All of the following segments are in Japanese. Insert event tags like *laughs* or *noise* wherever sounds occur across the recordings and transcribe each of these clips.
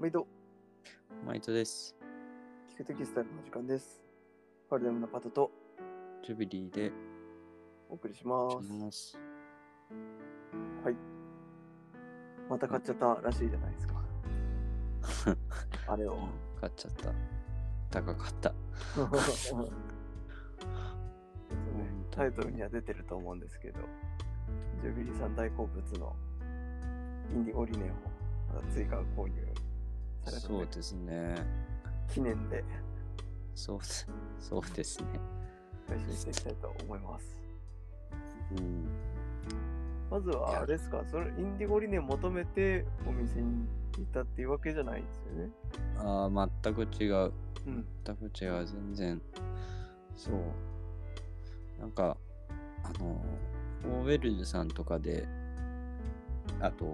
毎度、マイトです。聞くテキスタイルの時間です。パルデムのパトとジュビリーでお送りしましす。ます。はい。また買っちゃったらしいじゃないですか。*laughs* あれを。買っちゃった。高かった。*laughs* タイトルには出てると思うんですけど、ジュビリーさん大好物のインディゴリネをまた追加購入そうですね。記念でそうです。そうですね。配信していきたいと思います。うん。まずはあれですか、それインディゴリネを求めてお店に行ったっていうわけじゃないんですよね？ああ、全く違う。うん。全く違う。全然。そう。なんか、あの、オーウェルズさんとかで、あと、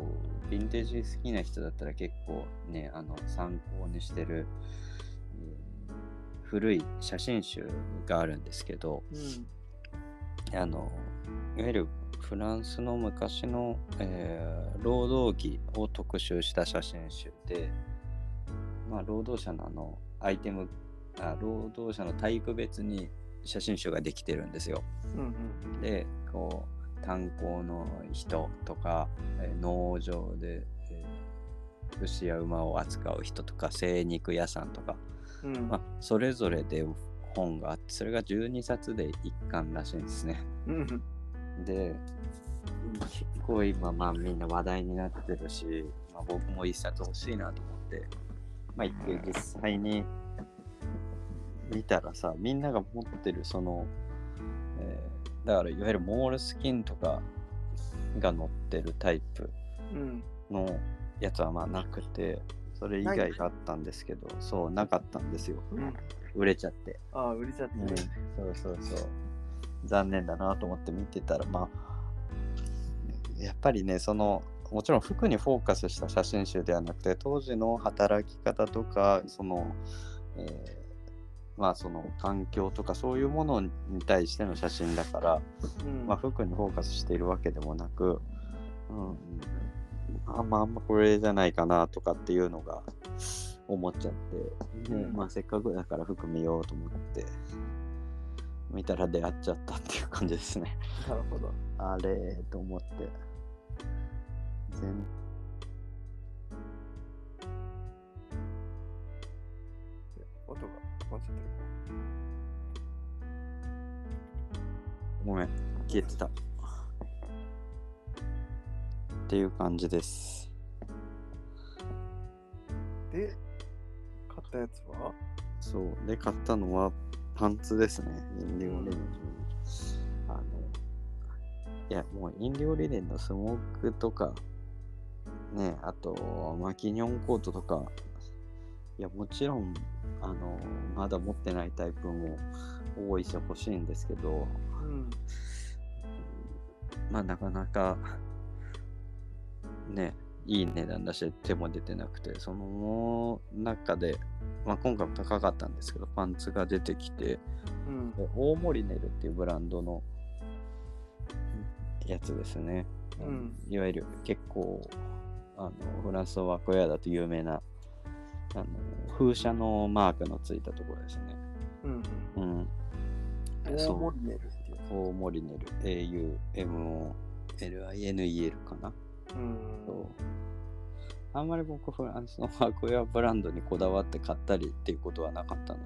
ヴィンテージ好きな人だったら結構ね、あの、参考にしてる、えー古い写真集があるんですけど、うん。あのいわゆるフランスの昔の、えー労働着を特集した写真集で、まあ、労働者のあのアイテムあ労働者の体育別に写真集ができてるんですよ。うんうん。でこう炭鉱の人とか、えー農場で、えー牛や馬を扱う人とか精肉屋さんとか、うん。まあ、それぞれで本があってそれが12冊で1巻らしいんですね。うん。で結構今まあみんな話題になってるし、まあ、僕も一冊欲しいなと思ってまあ一回実際に見たらさみんなが持ってるその、えーだからいわゆるモールスキンとかが載ってるタイプうん。のやつはまあなくてそれ以外があったんですけどそうなかったんですようん。売れちゃってああ、売れちゃってうん、ね。そうそうそう残念だなと思って見てたらまあやっぱりねそのもちろん服にフォーカスした写真集ではなくて当時の働き方とかその、えーまあその環境とかそういうものに対しての写真だから、うん。まあ、服にフォーカスしているわけでもなく、うん、あんまあんまこれじゃないかなとかっていうのが思っちゃって、でうんまあ、せっかくだから服見ようと思って見たら出会っちゃったっていう感じですね。なるほど。あれと思って。全音がちゃってる。ごめん、消えてた。っていう感じです。で、買ったやつは？そう。で、買ったのはパンツですね。インディゴリネン。あの、いや、もうインディゴリネンのスモークとか、ね、あと、マキニョンコートとか、いや、もちろん、あの、まだ持ってないタイプも多いし欲しいんですけど、うん。まあ、なかなか、ね、いい値段だし、手も出てなくて、その中で、まあ、今回も高かったんですけど、パンツが出てきて、うん。で大森ネルっていうブランドのやつですね。うんいわゆる結構、あのフランスのワークウェアだと有名な、あの風車のマークのついたところですね。うん。うん。大そう盛り寝るっていう。大森ネル、AUMOLINEL かな。うん。そうあんまり僕フランスのワークウェアブランドにこだわって買ったりっていうことはなかったので、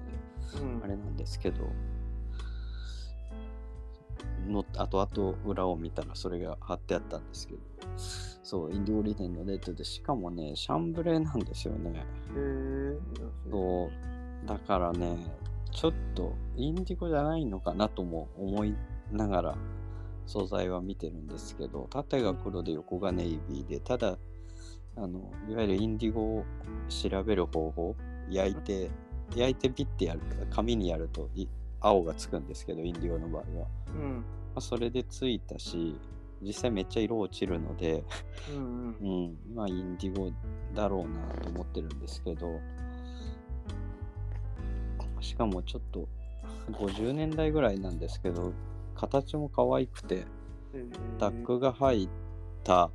うんあれなんですけど、の後々裏を見たらそれが貼ってあったんですけど、そう、インディゴリネンのレッドで、しかもね、シャンブレーなんですよね。へえ。そう、だからね、ちょっとインディゴじゃないのかなとも思いながら素材は見てるんですけど、縦が黒で横がネイビーで、ただ、あのいわゆるインディゴを調べる方法、焼いて、焼いてピッてやる、紙にやるとい青がつくんですけど、インディゴの場合は。うん。まあ、それでついたし、実際めっちゃ色落ちるので、うん。うん。うん、まあインディゴだろうなと思ってるんですけど、しかもちょっと50年代ぐらいなんですけど、形も可愛くて、タックが入った、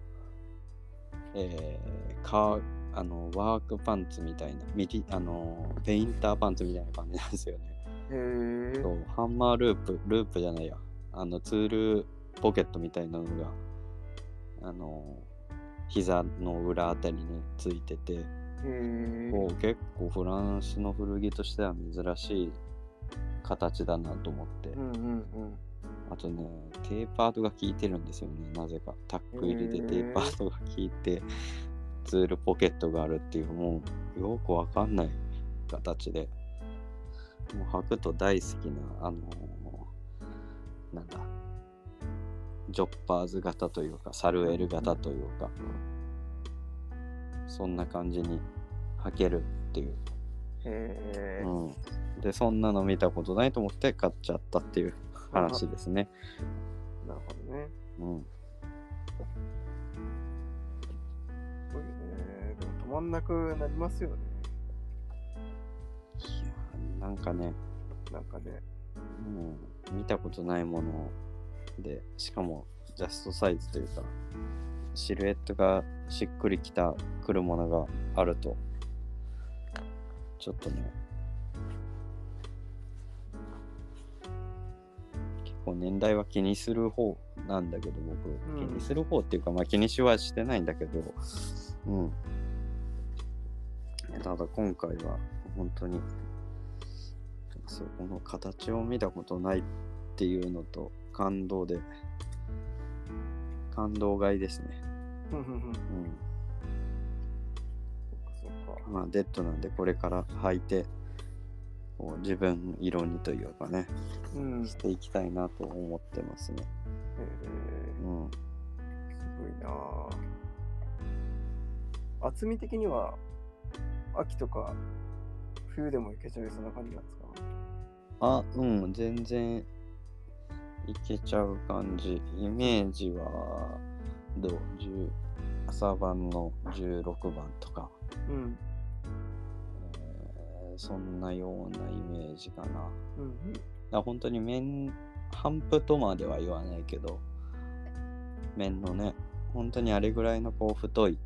えーカーあのワークパンツみたいなミリあのペインターパンツみたいな感じなんですよね。へえ。そうハンマーループループじゃないやあのツールポケットみたいなのがあの膝の裏あたりについててへえ。こう結構フランスの古着としては珍しい形だなと思って、うんうんうん。あとねテーパードが効いてるんですよねなぜかタック入りでテーパードが効いてツールポケットがあるっていうもうよくわかんない形でもう履くと大好きなあのーなんだジョッパーズ型というかサルエル型というかそんな感じに履けるっていう、へえ。うん、でそんなの見たことないと思って買っちゃったっていう話ですね、なるほどね。うん、すごいよね。でも止まんなくなりますよね。いやなんかねなんかね。うん、見たことないものでしかもジャストサイズというかシルエットがしっくりきたくるものがあるとちょっとね結構年代は気にする方なんだけど僕、うん。気にする方っていうかまあ気にしはしてないんだけどうん。ただ今回は本当にそうこの形を見たことないっていうのと感動で感動買いですね。うん。そっかそっか。まあデッドなんでこれから履いてこう自分色にというかねうん。していきたいなと思ってますね。えうん。ー、すごいなぁ厚み的には秋とか冬でもいけちゃいそうな感じなんですか？あうん全然いけちゃう感じ。イメージはどう？10朝晩の16番とか。うん。えーそんなようなイメージかな。だかうんら本当に面、半布とまでは言わないけど、面のね、本当にあれぐらいのこう太い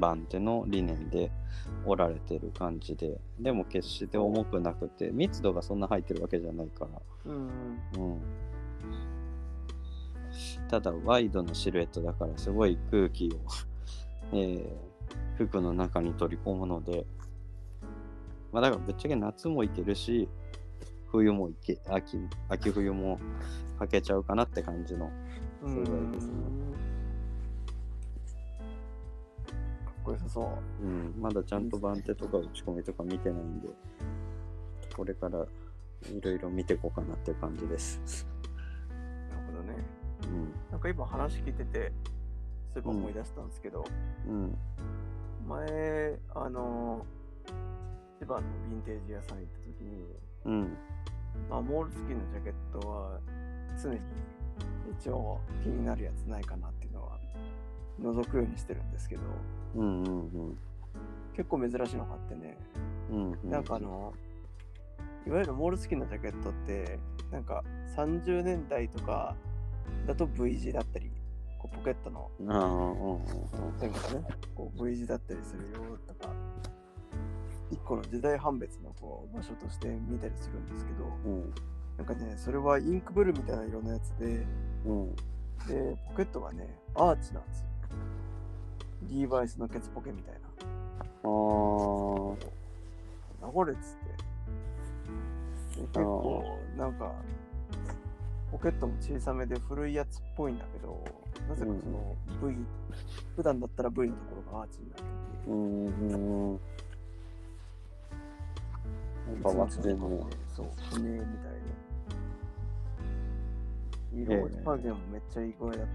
番手の理念で折られてる感じで、でも決して重くなくて、密度がそんな入ってるわけじゃないから、うん。うん。うん。ただ、ワイドのシルエットだから、すごい空気を、*laughs* えー服の中に取り込むので、まあ、だからぶっちゃけ夏もいけるし、冬もいけ、秋、秋冬も履けちゃうかなって感じの。うん。すごいですねかっこよさそう。うん、まだちゃんと番手とか打ち込みとか見てないんで、これからいろいろ見ていこうかなっていう感じです。なるほどね。うん。なんか今話聞いてて、そうい思い出したんですけど、うん。前、あの、千葉のヴィンテージ屋さん行った時に、うん。まあ、モールスキンのジャケットは常に一応気になるやつないかなっていうのは覗くようにしてるんですけど、うんうんうん。結構珍しいのがあってね、うんうん、なんかあの、いわゆるモールスキンのジャケットって、なんか30年代とかだと V 字だったり、こうポケットの。線がね、こう V 字だったりするよとか、一個の時代判別のこう場所として見たりするんですけど、うんなんかね、それはインクブルーみたいな色のやつで、うんで、ポケットがね、アーチなんですよ。リーバイスのケツポケみたいな。ああ、名残っつって。で結構、なんか、ポケットも小さめで古いやつっぽいんだけど、なぜかその V、普段だったら V のところがアーチになってて、うんうん。変わってんね。そう、不明みたいで。色落ち加減もめっちゃいい具合だったか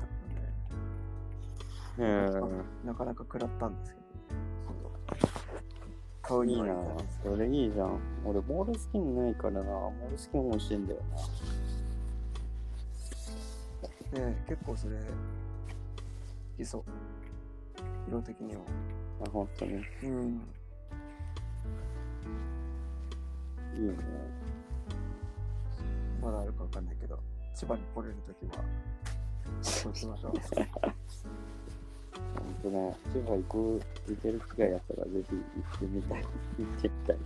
らね。へえ。なかなか食らったんですけど、買ういいなには至らずそれいいじゃん。俺、モールスキンないからな。モールスキン欲しいんだよな。ね結構それ、好きそう。色的には。あ、本当に。いうん。いね。まだあるかわかんないけど、千葉に来れるときは、そうしましょう。*laughs* 本当ね、千葉行く、行ける機会あったら、ぜひ行ってみたい。行ってみたい。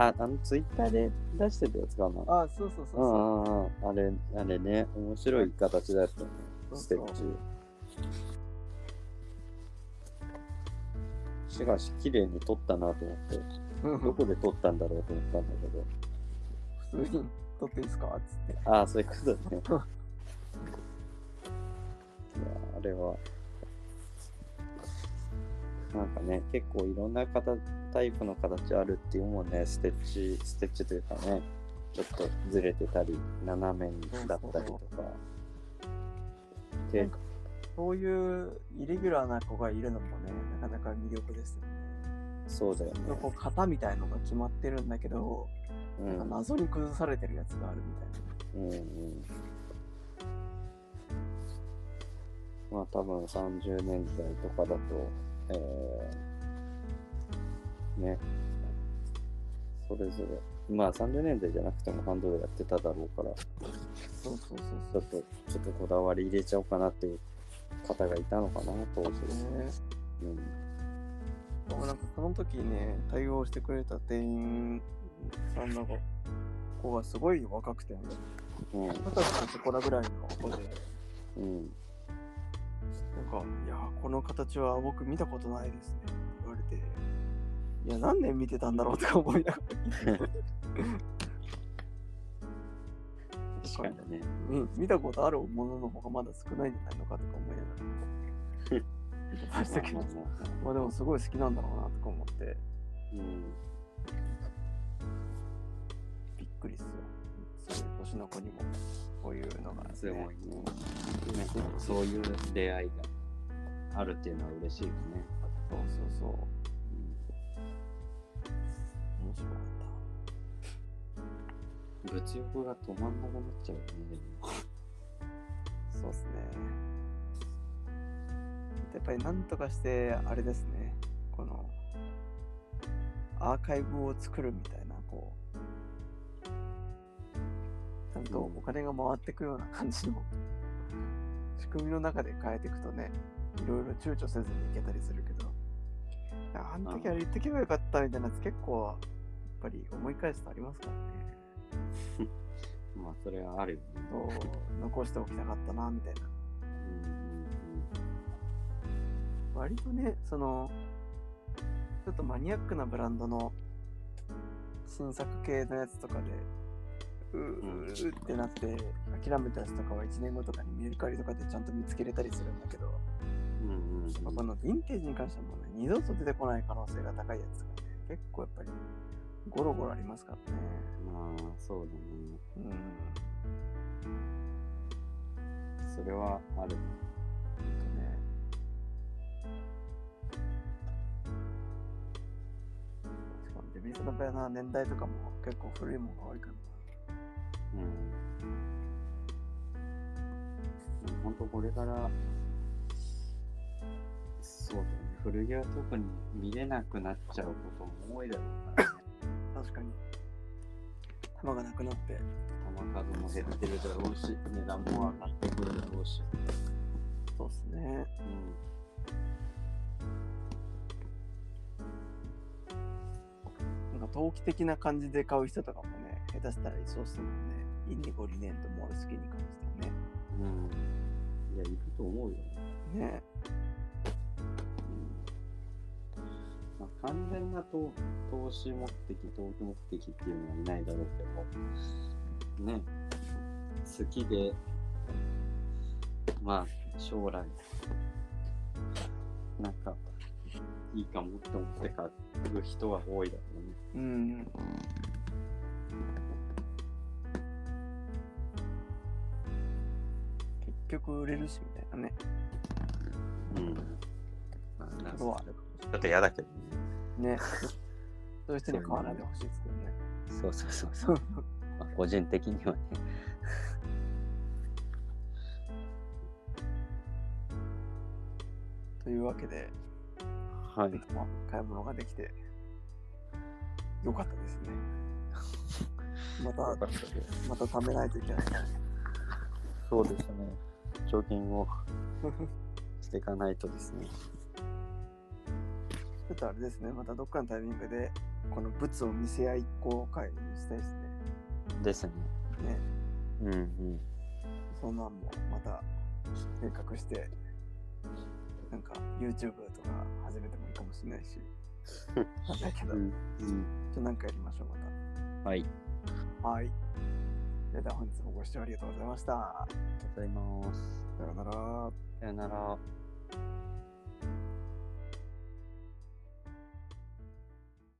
あ、あの、ツイッターで出してたやつかな。あ、そうそうそううんそう。うんうん。あれ、あれね、面白い形だったね。ステッチ。しかし、綺麗に撮ったなと思って、うんどこで撮ったんだろうと思ったんだけど。普通に撮っていいですか？っつって。ああ、そういうことね。*laughs* いや、あれは、なんかね、結構いろんな形タイプの形あるっていうもんね、ステッチ、ステッチというかね、ちょっとずれてたり、斜めにだったりとか。でそういうイレギュラーな子がいるのもね、なかなか魅力ですよね。そうだよね。こう型みたいのが決まってるんだけど、うん。謎に崩されてるやつがあるみうんうん。まあ多分30年代とかだと、えー、ね、それぞれ、まあ30年代じゃなくてもハンドルやってただろうから。そうそうそうちょっと、ちょっとこだわり入れちゃおうかなっていう方がいたのかな、当時。そう。ねうん。なんかその時ね、対応してくれた店員さんの子がすごい若くてね、うん。二十歳そこらぐらいの子で、うん。なんか、いやー、この形は僕見たことないですねって言われて、いや、何年見てたんだろうとか思いながら、*laughs* 確かにね。うん、見たことあるものの方がまだ少ないんじゃないのかとか思いながら、したけどまあでもすごい好きなんだろうなとか思って、うん。びっくりっすよ。そういう年の子にも、こういうのが、ね、すごいね。ねそういう出会いがあるっていうのは嬉しいよね。そうそうそう。うん面白かっ物欲が止まんなくなっちゃうよね。そうっすね。やっぱりなんとかして、あれですね、この、アーカイブを作るみたいな、ゃんとお金が回ってくような感じの仕組みの中で変えていくとね、いろいろ躊躇せずにいけたりするけど、あの時は言ってけばよかったみたいなやつ結構、やっぱり思い返すとありますからね。*laughs* まあ、それはあるよね。そう残しておきたかったなみたいな。うん。割とねそのちょっとマニアックなブランドの新作系のやつとかでうーってなって諦めたやつとかは1年後とかにメルカリとかでちゃんと見つけれたりするんだけど、うんうんこのヴィンテージに関してはもうね二度と出てこない可能性が高いやつがね結構やっぱりゴロゴロありますからねまあ、そうだね。うんそれはある。デビスの場合な年代とかも結構古いものが多いからうん。本当これから、そうだよね。古着は特に見れなくなっちゃうことも多いだろうからね。な確かに玉がなくなって球数も減ってるだろうし、値段も上がってくるだろうし。そうっすねなんか投機的な感じで買う人とかもね下手したらいそうっすもんねインディゴリネンとモールスキに関してはねうん。うん。いや、いると思うよ。ねまあ、完全な投投資目的、投機目的っていうのはいないだろうけど、ね、好きで、まあ、将来、なんか、いいかもって思って買う人は多いだろうね。うん局売れるしみたいなねうん。まあ、なんかちょっと嫌だけどね。そういう人には買わないでほしいですけどねそうそうそうそう。*laughs* まあ、個人的にはね。*laughs* というわけで、はい。まあ、買い物ができてよかったですね *laughs* またまた貯めないといけないそうですね。貯金を *laughs* していかないとですね。ちょっとあれですね、またどっかのタイミングで、この物を見せ合い公開にしたいですね。ですね。ね、うんうん。そんなんもまた計画して、なんか YouTube とか始めてもいいかもしれないし。*laughs* なんだけど、うんちょっとなんかやりましょう、うん、はい。はい。それでは本日もご視聴ありがとうございました。がとうございます。さようなら。さよなら。